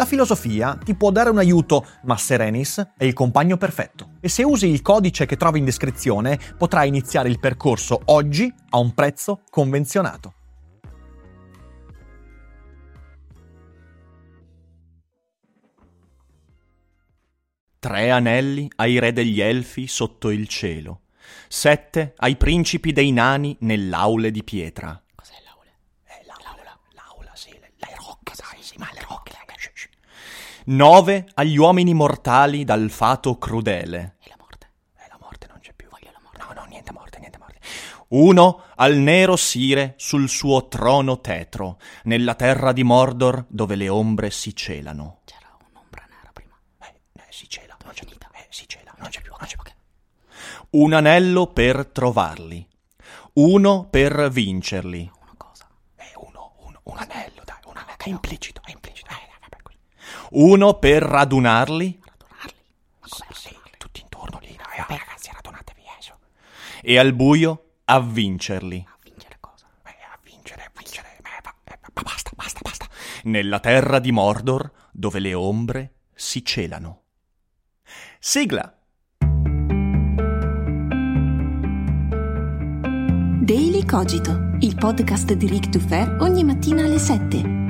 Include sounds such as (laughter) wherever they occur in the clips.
La filosofia ti può dare un aiuto, ma Serenis è il compagno perfetto. E se usi il codice che trovi in descrizione, potrai iniziare il percorso oggi a un prezzo convenzionato. Tre anelli ai re degli elfi sotto il cielo, sette ai principi dei nani nell'aule di pietra. Nove agli uomini mortali dal fato crudele. E la morte? Eh, la morte non c'è più. Voglio la morte. No, no, niente morte, niente morte. Uno al nero Sire sul suo trono tetro, nella terra di Mordor dove le ombre si celano. C'era un'ombra nera prima. Eh, eh si cela. Non c'è finita. Eh, si cela. Non, non c'è più, non c'è più. Okay. Un anello per trovarli. Uno per vincerli. Una cosa? Eh, uno, uno, un anello, dai, un anello. È implicito, è implicito. Eh. Uno per radunarli. Radunarli. Ma come sì, radunarli? tutti intorno lì. dai, vabbè, ragazzi, radunatevi, eh, su. E al buio a vincerli. A vincere cosa? Eh, a vincere, a vincere. Eh, va- eh, ma basta, basta, basta. Nella terra di Mordor dove le ombre si celano. Sigla. Daily Cogito, il podcast di Rick Dufer ogni mattina alle 7.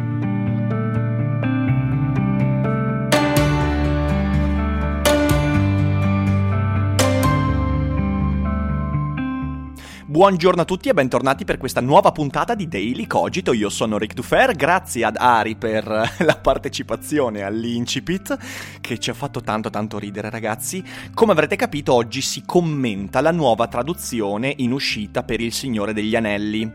Buongiorno a tutti e bentornati per questa nuova puntata di Daily Cogito. Io sono Rick Dufer, grazie ad Ari per (laughs) la partecipazione all'Incipit che ci ha fatto tanto tanto ridere ragazzi. Come avrete capito oggi si commenta la nuova traduzione in uscita per Il Signore degli Anelli.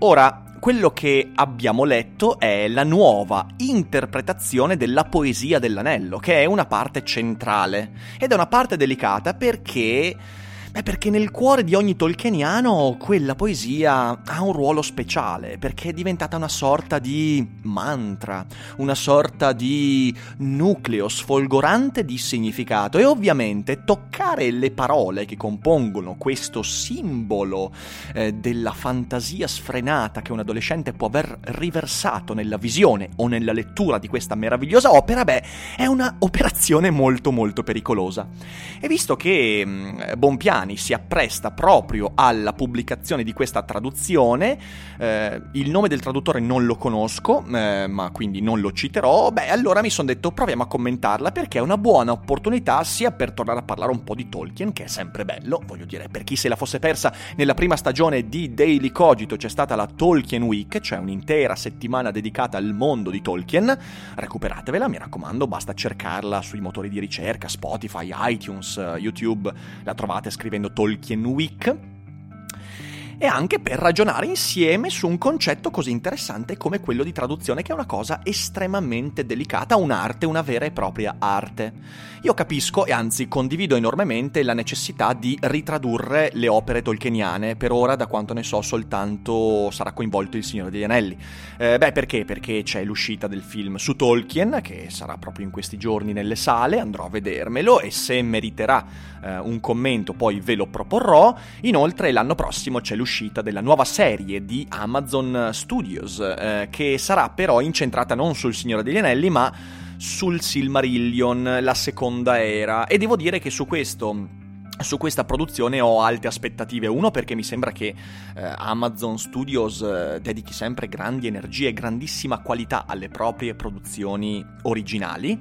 Ora, quello che abbiamo letto è la nuova interpretazione della poesia dell'anello, che è una parte centrale ed è una parte delicata perché Beh, perché nel cuore di ogni tolkieniano quella poesia ha un ruolo speciale, perché è diventata una sorta di mantra, una sorta di nucleo sfolgorante di significato e ovviamente toccare le parole che compongono questo simbolo eh, della fantasia sfrenata che un adolescente può aver riversato nella visione o nella lettura di questa meravigliosa opera, beh, è una operazione molto molto pericolosa. E visto che mh, Bonpiani si appresta proprio alla pubblicazione di questa traduzione, eh, il nome del traduttore non lo conosco, eh, ma quindi non lo citerò, beh allora mi sono detto proviamo a commentarla perché è una buona opportunità sia per tornare a parlare un po' di Tolkien, che è sempre bello, voglio dire, per chi se la fosse persa nella prima stagione di Daily Cogito c'è stata la Tolkien Week, cioè un'intera settimana dedicata al mondo di Tolkien, recuperatevela, mi raccomando, basta cercarla sui motori di ricerca, Spotify, iTunes, YouTube, la trovate scrivendo Tolkien Week e anche per ragionare insieme su un concetto così interessante come quello di traduzione, che è una cosa estremamente delicata, un'arte, una vera e propria arte. Io capisco e anzi condivido enormemente la necessità di ritradurre le opere tolkieniane, per ora da quanto ne so soltanto sarà coinvolto il Signore degli Anelli. Eh, beh, perché? Perché c'è l'uscita del film su Tolkien, che sarà proprio in questi giorni nelle sale, andrò a vedermelo e se meriterà eh, un commento poi ve lo proporrò. Inoltre l'anno prossimo c'è l'uscita della nuova serie di Amazon Studios, eh, che sarà però incentrata non sul Signore degli Anelli, ma sul Silmarillion, la seconda era. E devo dire che su questo su questa produzione ho alte aspettative. Uno perché mi sembra che eh, Amazon Studios eh, dedichi sempre grandi energie e grandissima qualità alle proprie produzioni originali.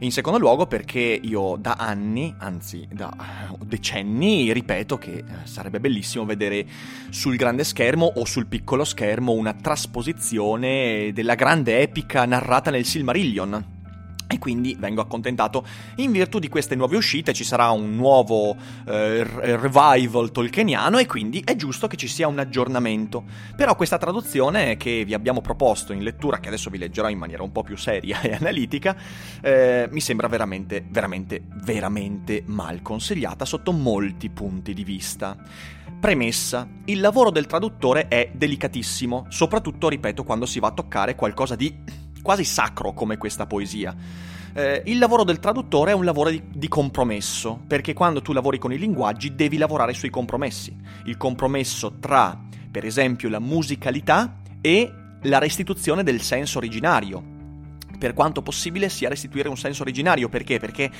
In secondo luogo perché io da anni, anzi da decenni, ripeto che eh, sarebbe bellissimo vedere sul grande schermo o sul piccolo schermo una trasposizione della grande epica narrata nel Silmarillion e quindi vengo accontentato. In virtù di queste nuove uscite ci sarà un nuovo eh, revival tolkieniano e quindi è giusto che ci sia un aggiornamento. Però questa traduzione che vi abbiamo proposto in lettura, che adesso vi leggerò in maniera un po' più seria e analitica, eh, mi sembra veramente, veramente, veramente mal consigliata sotto molti punti di vista. Premessa, il lavoro del traduttore è delicatissimo, soprattutto, ripeto, quando si va a toccare qualcosa di quasi sacro come questa poesia. Eh, il lavoro del traduttore è un lavoro di, di, compromesso, perché quando tu lavori con i linguaggi devi lavorare sui compromessi. Il compromesso tra, per esempio, la musicalità e la restituzione del senso originario. Per quanto possibile sia restituire un senso originario, perché? Perché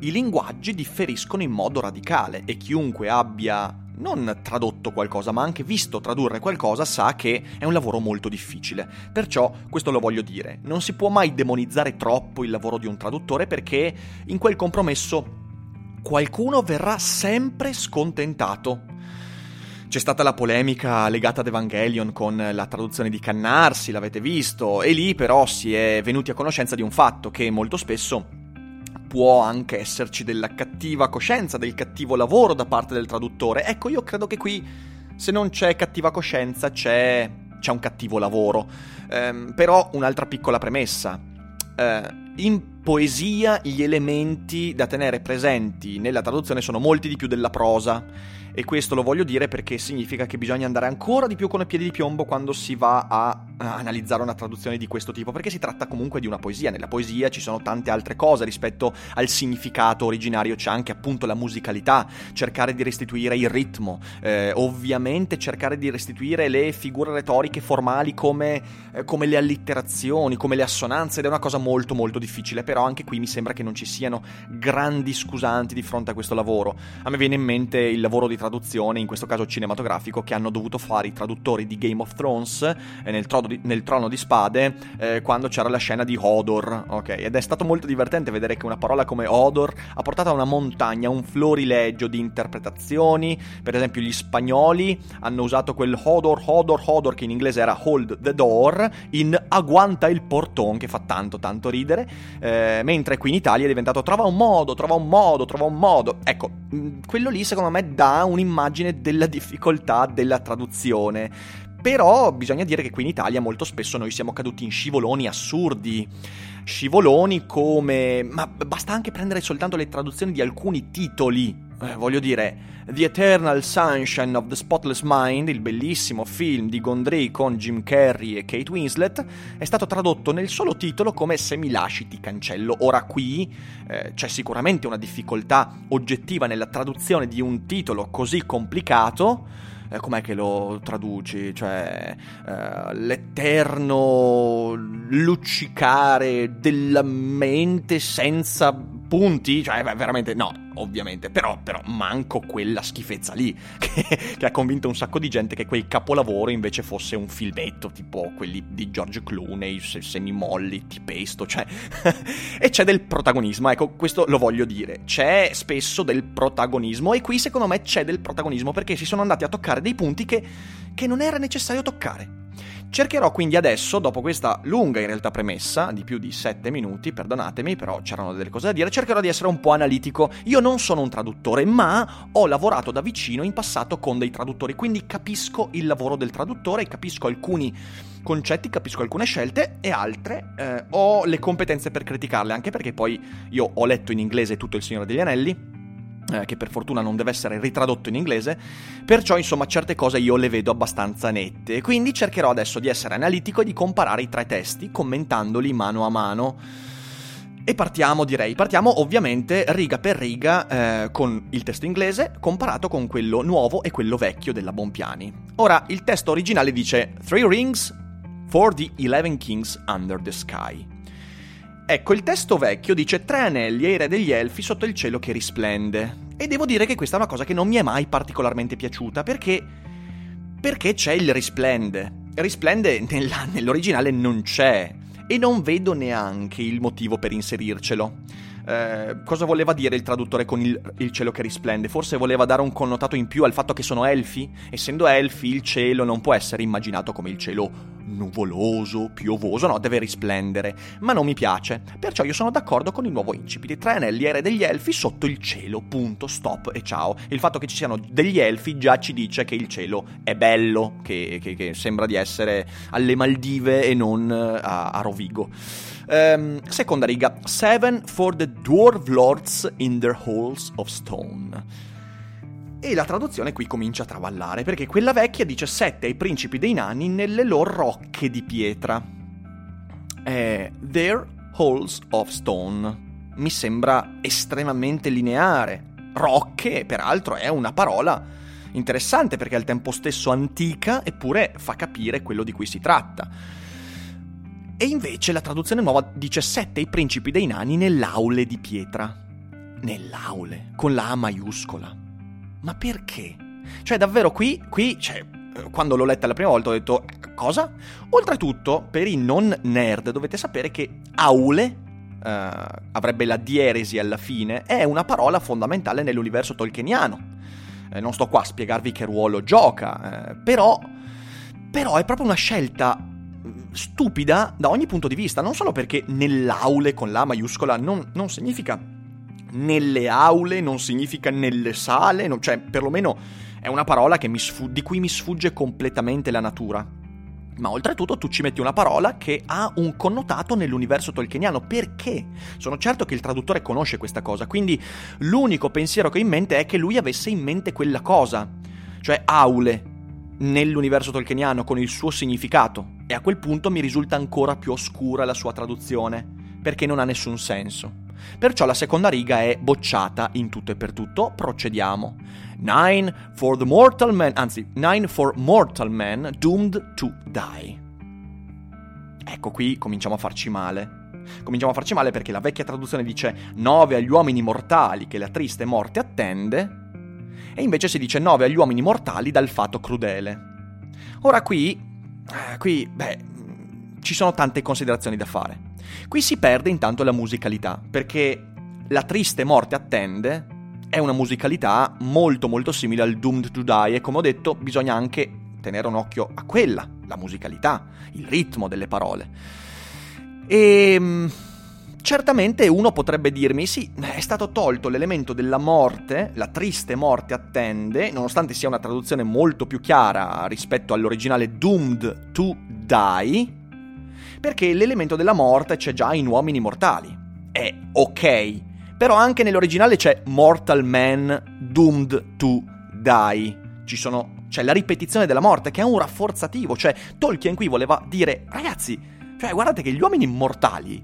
i linguaggi differiscono in modo radicale e chiunque abbia non tradotto qualcosa, ma anche visto tradurre qualcosa, sa che è un lavoro molto difficile. Perciò, questo lo voglio dire, non si può mai demonizzare troppo il lavoro di un traduttore perché in quel compromesso qualcuno verrà sempre scontentato. C'è stata la polemica legata ad Evangelion con la traduzione di Cannarsi, l'avete visto, e lì però si è venuti a conoscenza di un fatto che molto spesso può anche esserci della cattiva coscienza, del cattivo lavoro da parte del traduttore. Ecco, io credo che qui, se non c'è cattiva coscienza, c'è, c'è un cattivo lavoro. Ehm, però un'altra piccola premessa. Eh, in poesia gli elementi da tenere presenti nella traduzione sono molti di più della prosa e questo lo voglio dire perché significa che bisogna andare ancora di più con i piedi di piombo quando si va a, analizzare una traduzione di questo tipo, perché si tratta comunque di una poesia. Nella poesia ci sono tante altre cose rispetto al significato originario, c'è anche appunto la musicalità, cercare di restituire il ritmo, eh, ovviamente cercare di restituire le figure retoriche formali come, eh, come le allitterazioni, come le assonanze, ed è una cosa molto molto difficile, però anche qui mi sembra che non ci siano grandi scusanti di fronte a questo lavoro. A me viene in mente il lavoro di traduzione, in questo caso cinematografico, che hanno dovuto fare i traduttori di Game of Thrones eh, nel, di, nel, Trono di Spade eh, quando c'era la scena di Hodor, ok? Ed è stato molto divertente vedere che una parola come Hodor ha portato a una montagna, un florilegio di interpretazioni, per esempio gli spagnoli hanno usato quel Hodor, Hodor, Hodor, che in inglese era Hold the Door, in Aguanta il portone, che fa tanto tanto ridere, eh, mentre qui in Italia è diventato Trova un modo, trova un modo, trova un modo. Ecco, quello lì secondo me dà un'immagine della difficoltà della traduzione. Però bisogna dire che qui in Italia molto spesso noi siamo caduti in scivoloni assurdi. Scivoloni come... ma basta anche prendere soltanto le traduzioni di alcuni titoli. Eh, voglio dire, The Eternal Sunshine of the Spotless Mind, il bellissimo film di Gondry con Jim Carrey e Kate Winslet, è stato tradotto nel solo titolo come Se mi lasci ti cancello. Ora qui eh, c'è sicuramente una difficoltà oggettiva nella traduzione di un titolo così complicato eh, com'è che lo traduci? Cioè, eh, l'eterno luccicare della mente senza punti? Cioè, veramente no, ovviamente, però, però manco quella schifezza lì, (laughs) che, che, ha convinto un sacco di gente che quel capolavoro invece fosse un filmetto, tipo quelli di George Clooney, semimolli, tipesto, cioè... (laughs) e c'è del protagonismo, ecco, questo lo voglio dire, c'è spesso del protagonismo e qui secondo me c'è del protagonismo perché si sono andati a toccare dei punti che, che non era necessario toccare. Cercherò quindi adesso, dopo questa lunga in realtà premessa, di più di 7 minuti, perdonatemi, però c'erano delle cose da dire, cercherò di essere un po' analitico. Io non sono un traduttore, ma ho lavorato da vicino in passato con dei traduttori, quindi capisco il lavoro del traduttore, capisco alcuni concetti, capisco alcune scelte e altre eh, ho le competenze per criticarle, anche perché poi io ho letto in inglese tutto Il Signore degli Anelli eh, che per fortuna non deve essere ritradotto in inglese, perciò insomma certe cose io le vedo abbastanza nette, quindi cercherò adesso di essere analitico e di comparare i tre testi commentandoli mano a mano. E partiamo, direi, partiamo ovviamente riga per riga eh, con il testo inglese comparato con quello nuovo e quello vecchio della Bonpiani. Ora, il testo originale dice Three Rings for the Eleven Kings Under the Sky. Ecco, il testo vecchio dice tre anelli ai re degli elfi sotto il cielo che risplende. E devo dire che questa è una cosa che non mi è mai particolarmente piaciuta, perché... perché c'è il risplende. Risplende nella, nell'originale non c'è, e non vedo neanche il motivo per inserircelo. Eh, cosa voleva dire il traduttore con il, il, cielo che risplende? Forse voleva dare un connotato in più al fatto che sono elfi? Essendo elfi, il cielo non può essere immaginato come il cielo nuvoloso, piovoso, no, deve risplendere. Ma non mi piace. Perciò io sono d'accordo con il nuovo incipit. Tre anelli ere degli elfi sotto il cielo. Punto, stop e ciao. Il fatto che ci siano degli elfi già ci dice che il cielo è bello, che, che, che sembra di essere alle Maldive e non a, a Rovigo. Um, seconda riga. Seven for the dwarf lords in their halls of stone. E la traduzione qui comincia a travallare, perché quella vecchia dice sette ai principi dei nani nelle loro rocche di pietra. Eh, their halls of stone. Mi sembra estremamente lineare. Rocche, peraltro, è una parola interessante perché al tempo stesso antica, eppure fa capire quello di cui si tratta. E invece la traduzione nuova dice sette i principi dei nani nell'aule di pietra. Nell'aule, con la A maiuscola. Ma perché? Cioè, davvero qui, qui, cioè, quando l'ho letta la prima volta ho detto, cosa? Oltretutto, per i non nerd dovete sapere che aule, eh, avrebbe la dieresi alla fine, è una parola fondamentale nell'universo tolkieniano. Eh, non sto qua a spiegarvi che ruolo gioca, eh, però, però è proprio una scelta stupida da ogni punto di vista, non solo perché nell'aule con la maiuscola non, non significa nelle aule, non significa nelle sale, non, cioè perlomeno è una parola sfug- di cui mi sfugge completamente la natura. Ma oltretutto tu ci metti una parola che ha un connotato nell'universo tolkieniano. Perché? Sono certo che il traduttore conosce questa cosa, quindi l'unico pensiero che ho in mente è che lui avesse in mente quella cosa. Cioè aule, nell'universo tolkieniano con il suo significato e a quel punto mi risulta ancora più oscura la sua traduzione, perché non ha nessun senso. Perciò la seconda riga è bocciata in tutto e per tutto, procediamo. Nine for the mortal man, anzi, nine for mortal man doomed to die. Ecco qui cominciamo a farci male. Cominciamo a farci male perché la vecchia traduzione dice 9 agli uomini mortali che la triste morte attende, e invece si dice 9 agli uomini mortali dal fato crudele. Ora qui, eh, qui, beh, ci sono tante considerazioni da fare. Qui si perde intanto la musicalità, perché la triste morte attende è una musicalità molto molto simile al Doomed to Die e come ho detto bisogna anche tenere un occhio a quella, la musicalità, il ritmo delle parole. E ehm, certamente uno potrebbe dirmi sì, è stato tolto l'elemento della morte, la triste morte attende, nonostante sia una traduzione molto più chiara rispetto all'originale Doomed to Die, perché l'elemento della morte c'è già in Uomini Mortali. È ok, però anche nell'originale c'è Mortal Man Doomed to Die. Sono, c'è la ripetizione della morte che è un rafforzativo, cioè Tolkien qui voleva dire ragazzi, cioè guardate che gli uomini mortali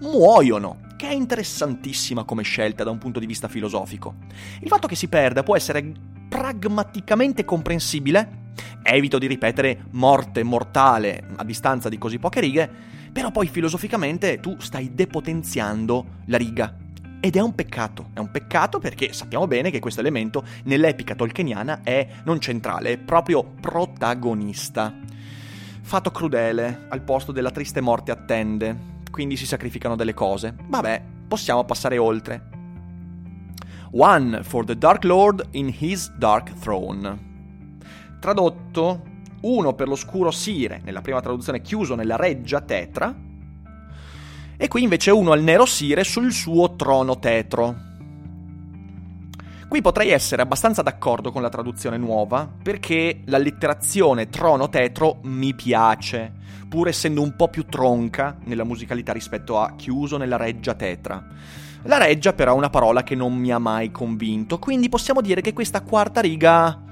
muoiono, che è interessantissima come scelta da un punto di vista filosofico. Il fatto che si perda può essere pragmaticamente comprensibile Evito di ripetere morte mortale a distanza di così poche righe, però poi filosoficamente tu stai depotenziando la riga. Ed è un peccato, è un peccato perché sappiamo bene che questo elemento nell'epica tolkieniana è non centrale, è proprio protagonista. Fato crudele, al posto della triste morte attende, quindi si sacrificano delle cose. Vabbè, possiamo passare oltre. One for the Dark Lord in his dark throne. Tradotto, uno per l'oscuro Sire, nella prima traduzione chiuso nella reggia tetra, e qui invece uno al nero Sire sul suo trono tetro. Qui potrei essere abbastanza d'accordo con la traduzione nuova, perché l'allitterazione trono tetro mi piace, pur essendo un po' più tronca nella musicalità rispetto a chiuso nella reggia tetra. La reggia però è una parola che non mi ha mai convinto, quindi possiamo dire che questa quarta riga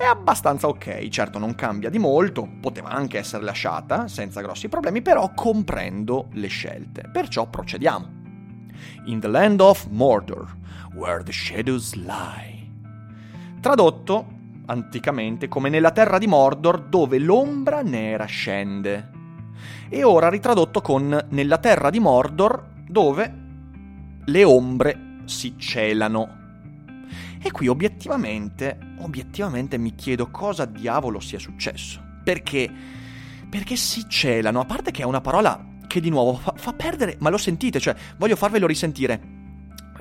è abbastanza ok, certo non cambia di molto, poteva anche essere lasciata senza grossi problemi, però comprendo le scelte, perciò procediamo. In the land of Mordor, where the shadows lie. Tradotto anticamente come nella terra di Mordor dove l'ombra nera scende. E ora ritradotto con nella terra di Mordor dove le ombre si celano. E qui obiettivamente, obiettivamente mi chiedo cosa diavolo sia successo. Perché? Perché si celano, a parte che è una parola che di nuovo fa, fa perdere, ma lo sentite, cioè voglio farvelo risentire.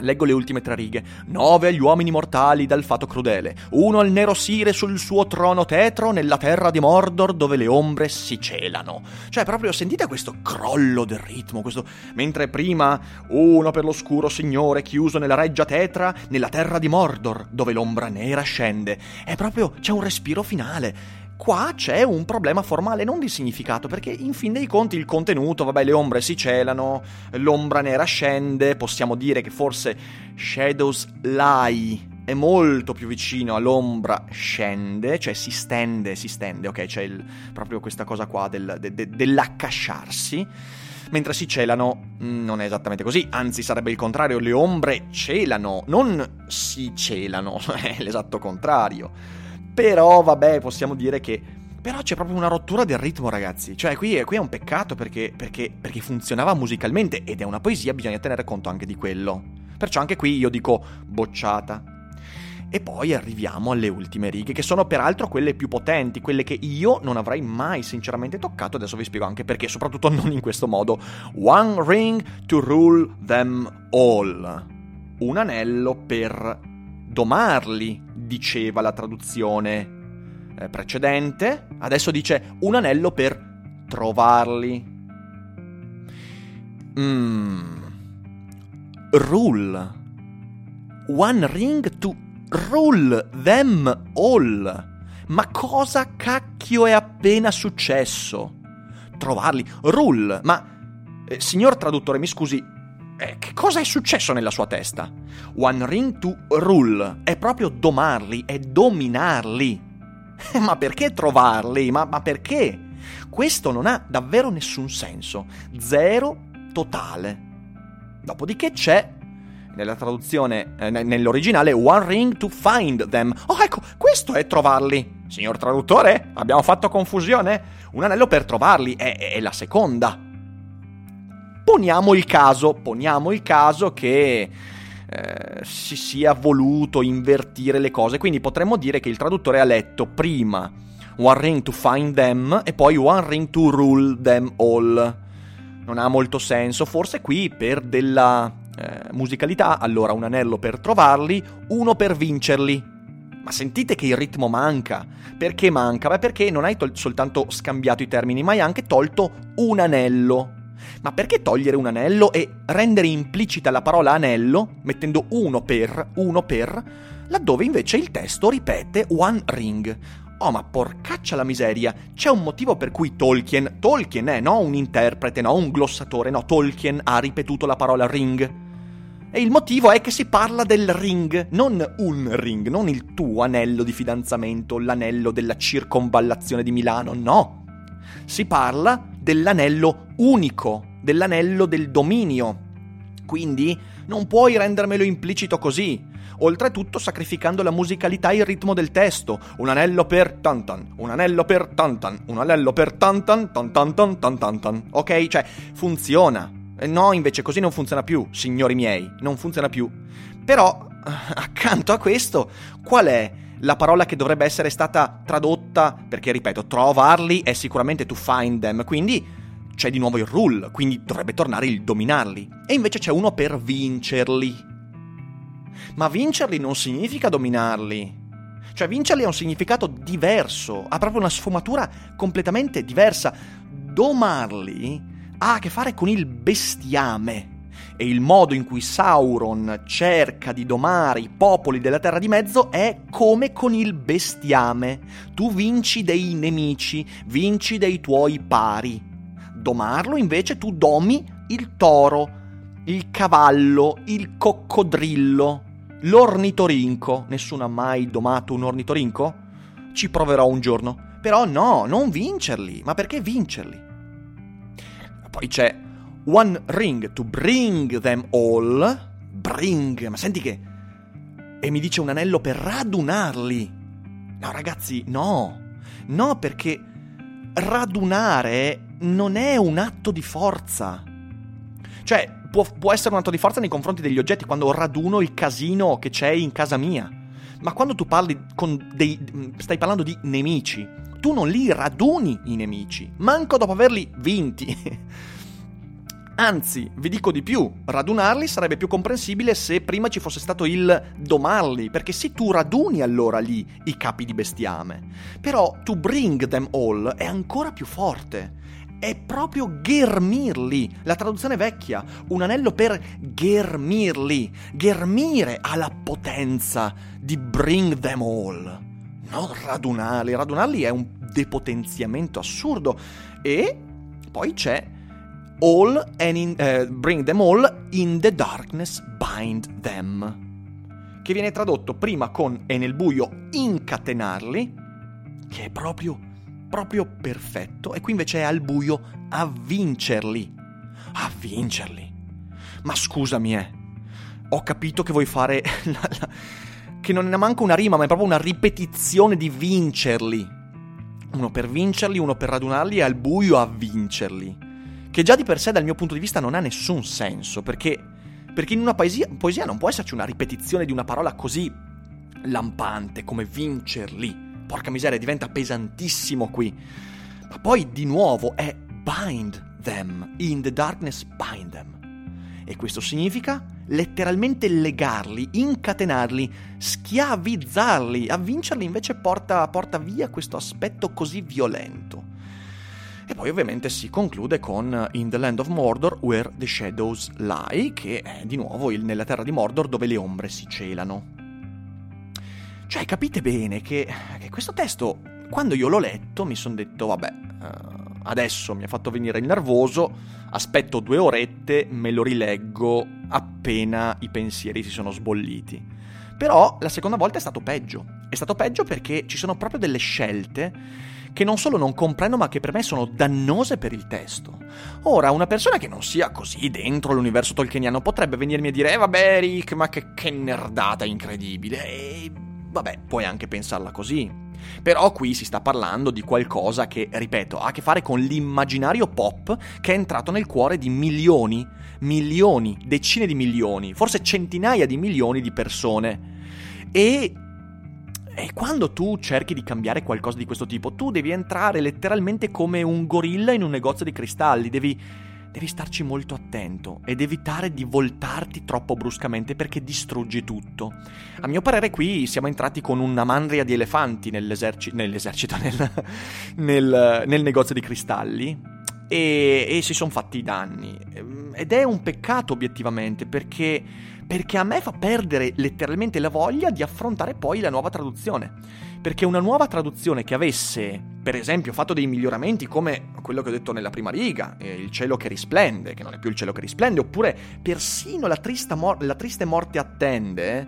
Leggo le ultime tre righe. Nove agli uomini mortali dal fato crudele. Uno al nero Sire sul suo trono tetro nella terra di Mordor dove le ombre si celano. Cioè, proprio sentite questo crollo del ritmo, questo... Mentre prima uno per l'oscuro signore chiuso nella reggia tetra nella terra di Mordor dove l'ombra nera scende. È proprio... c'è un respiro finale. Qua c'è un problema formale, non di significato, perché in fin dei conti il contenuto, vabbè, le ombre si celano, l'ombra nera scende, possiamo dire che forse Shadows Lie è molto più vicino all'ombra scende, cioè si stende, si stende, ok? C'è il, proprio questa cosa qua del, de, de, dell'accasciarsi. Mentre si celano mm, non è esattamente così, anzi sarebbe il contrario, le ombre celano, non si celano, (laughs) è l'esatto contrario. Però, vabbè, possiamo dire che. Però c'è proprio una rottura del ritmo, ragazzi. Cioè, qui è, qui è un peccato perché, perché, perché funzionava musicalmente ed è una poesia, bisogna tenere conto anche di quello. Perciò anche qui io dico bocciata. E poi arriviamo alle ultime righe, che sono peraltro quelle più potenti, quelle che io non avrei mai sinceramente toccato, adesso vi spiego anche perché, soprattutto (laughs) non in questo modo. One ring to rule them all. Un anello per domarli, diceva la traduzione eh, precedente, adesso dice un anello per trovarli. Mm. Rule. One ring to rule them all. Ma cosa cacchio è appena successo? Trovarli. Rule. Ma... Eh, signor traduttore, mi scusi, eh, che cosa è successo nella sua testa? One ring to rule è proprio domarli, è dominarli. (laughs) ma perché trovarli? Ma, ma perché? Questo non ha davvero nessun senso. Zero totale. Dopodiché c'è nella traduzione, eh, nell'originale, one ring to find them. Oh, ecco, questo è trovarli. Signor traduttore, abbiamo fatto confusione? Un anello per trovarli è, è la seconda. Poniamo il caso, poniamo il caso che eh, si sia voluto invertire le cose, quindi potremmo dire che il traduttore ha letto prima One Ring to Find Them e poi One Ring to Rule Them All. Non ha molto senso, forse qui per della eh, musicalità, allora un anello per trovarli, uno per vincerli. Ma sentite che il ritmo manca. Perché manca? Beh, perché non hai tol- soltanto scambiato i termini, ma hai anche tolto un anello. Ma perché togliere un anello e rendere implicita la parola anello, mettendo uno per, uno per, laddove invece il testo ripete one ring? Oh, ma porcaccia la miseria, c'è un motivo per cui Tolkien, Tolkien eh, no un interprete, no un glossatore, no, Tolkien ha ripetuto la parola ring. E il motivo è che si parla del ring, non un ring, non il tuo anello di fidanzamento, l'anello della circonvallazione di Milano, no. Si parla dell'anello unico, dell'anello del dominio. Quindi non puoi rendermelo implicito così. Oltretutto sacrificando la musicalità e il ritmo del testo. Un anello per tantan, un anello per tantan, un anello per tantan, tantan, tantan, tantan. Ok? Cioè, funziona. No, invece così non funziona più, signori miei, non funziona più. Però, (laughs) accanto a questo, qual è la parola che dovrebbe essere stata tradotta, perché ripeto, trovarli è sicuramente to find them, quindi c'è di nuovo il rule, quindi dovrebbe tornare il dominarli. E invece c'è uno per vincerli. Ma vincerli non significa dominarli. Cioè vincerli ha un significato diverso, ha proprio una sfumatura completamente diversa. Domarli ha a che fare con il bestiame e il modo in cui Sauron cerca di domare i popoli della Terra di Mezzo è come con il bestiame. Tu vinci dei nemici, vinci dei tuoi pari. Domarlo invece tu domi il toro, il cavallo, il coccodrillo, l'ornitorinco. Nessuno ha mai domato un ornitorinco? Ci proverò un giorno. Però no, non vincerli. Ma perché vincerli? Poi c'è One ring to bring them all. Bring, ma senti che... E mi dice un anello per radunarli. No, ragazzi, no. No, perché radunare non è un atto di forza. Cioè, può, può essere un atto di forza nei confronti degli oggetti quando raduno il casino che c'è in casa mia. Ma quando tu parli con dei. stai parlando di nemici, tu non li raduni i nemici, manco dopo averli vinti. (laughs) Anzi, vi dico di più, radunarli sarebbe più comprensibile se prima ci fosse stato il domarli, perché se tu raduni allora lì i capi di bestiame. Però to bring them all è ancora più forte. È proprio ghermirli, la traduzione vecchia, un anello per ghermirli. Ghermire ha la potenza di bring them all. Non radunarli, radunarli è un depotenziamento assurdo. E poi c'è all and in, uh, bring them all in the darkness bind them. Che viene tradotto prima con e nel buio incatenarli che è proprio proprio perfetto e qui invece è al buio avvincerli avvincerli ma scusami eh ho capito che vuoi fare (laughs) la, la, che non è neanche una rima ma è proprio una ripetizione di vincerli. Uno per vincerli uno per radunarli e al buio avvincerli che già di per sé dal mio punto di vista non ha nessun senso, perché, perché in una poesia, poesia non può esserci una ripetizione di una parola così lampante come vincerli. Porca miseria, diventa pesantissimo qui. Ma poi di nuovo è bind them, in the darkness bind them. E questo significa letteralmente legarli, incatenarli, schiavizzarli. A vincerli invece porta, porta via questo aspetto così violento. E poi ovviamente si conclude con In the Land of Mordor Where the Shadows Lie, che è di nuovo il, nella terra di Mordor dove le ombre si celano. Cioè, capite bene che, che questo testo, quando io l'ho letto, mi sono detto, vabbè, uh, adesso mi ha fatto venire il nervoso, aspetto due orette, me lo rileggo appena i pensieri si sono sbolliti. Però la seconda volta è stato peggio. È stato peggio perché ci sono proprio delle scelte che non solo non comprendo ma che per me sono dannose per il testo. Ora, una persona che non sia così dentro l'universo tolkieniano potrebbe venirmi a dire, eh vabbè Rick, ma che, che nerdata incredibile. E vabbè, puoi anche pensarla così. Però qui si sta parlando di qualcosa che, ripeto, ha a che fare con l'immaginario pop che è entrato nel cuore di milioni, milioni, decine di milioni, forse centinaia di milioni di persone. E e quando tu cerchi di cambiare qualcosa di questo tipo, tu devi entrare letteralmente come un gorilla in un negozio di cristalli, devi, devi starci molto attento ed evitare di voltarti troppo bruscamente perché distruggi tutto. A mio parere qui siamo entrati con una mandria di elefanti nell'eserci- nell'esercito, (laughs) nel, nel, nel negozio di cristalli e, e si sono fatti i danni. Ed è un peccato obiettivamente perché perché a me fa perdere letteralmente la voglia di affrontare poi la nuova traduzione. Perché una nuova traduzione che avesse, per esempio, fatto dei miglioramenti come quello che ho detto nella prima riga, eh, il cielo che risplende, che non è più il cielo che risplende, oppure persino la, mor- la triste morte attende,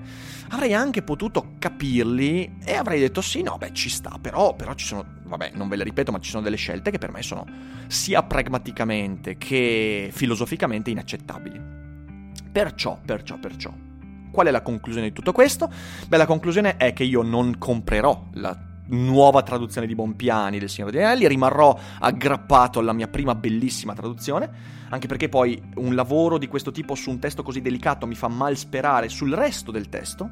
avrei anche potuto capirli e avrei detto sì, no, beh, ci sta, però, però ci sono, vabbè, non ve le ripeto, ma ci sono delle scelte che per me sono sia pragmaticamente che filosoficamente inaccettabili. Perciò, perciò, perciò. Qual è la conclusione di tutto questo? Beh, la conclusione è che io non comprerò la nuova traduzione di Bompiani del Signore degli Anelli, rimarrò aggrappato alla mia prima bellissima traduzione, anche perché poi un lavoro di questo tipo su un testo così delicato mi fa mal sperare sul resto del testo,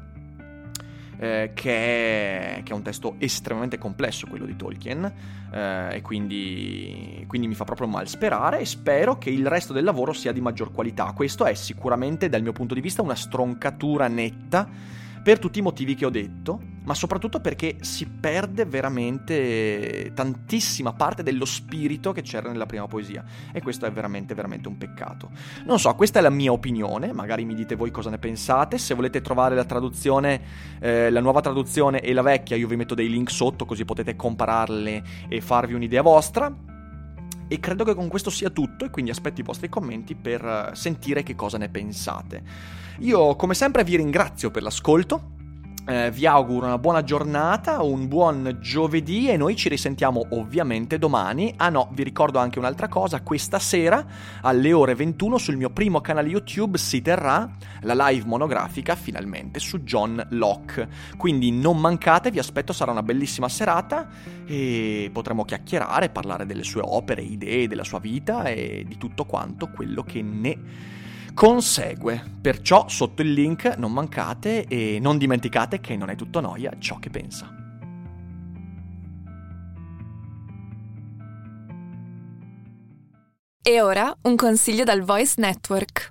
eh, che, è, che, è, un testo estremamente complesso quello di Tolkien eh, e quindi, quindi, mi fa proprio mal sperare e spero che il resto del lavoro sia di maggior qualità. Questo è sicuramente dal mio punto di vista una stroncatura netta per tutti i motivi che ho detto, ma soprattutto perché si perde veramente tantissima parte dello spirito che c'era nella prima poesia e questo è veramente veramente un peccato. Non so, questa è la mia opinione, magari mi dite voi cosa ne pensate, se volete trovare la traduzione, eh, la nuova traduzione e la vecchia, io vi metto dei link sotto così potete compararle e farvi un'idea vostra. E credo che con questo sia tutto e quindi aspetto i vostri commenti per eh, sentire che cosa ne pensate. Io come sempre vi ringrazio per l'ascolto. Eh, vi auguro una buona giornata, un buon giovedì e noi ci risentiamo ovviamente domani. Ah no, vi ricordo anche un'altra cosa, questa sera alle ore 21 sul mio primo canale YouTube si terrà la live monografica finalmente su John Locke. Quindi non mancate, vi aspetto, sarà una bellissima serata e potremo chiacchierare, parlare delle sue opere, idee, della sua vita e di tutto quanto quello che ne consegue. Perciò sotto il link non mancate e non dimenticate che non è tutto noia ciò che pensa. E ora un consiglio dal Voice Network.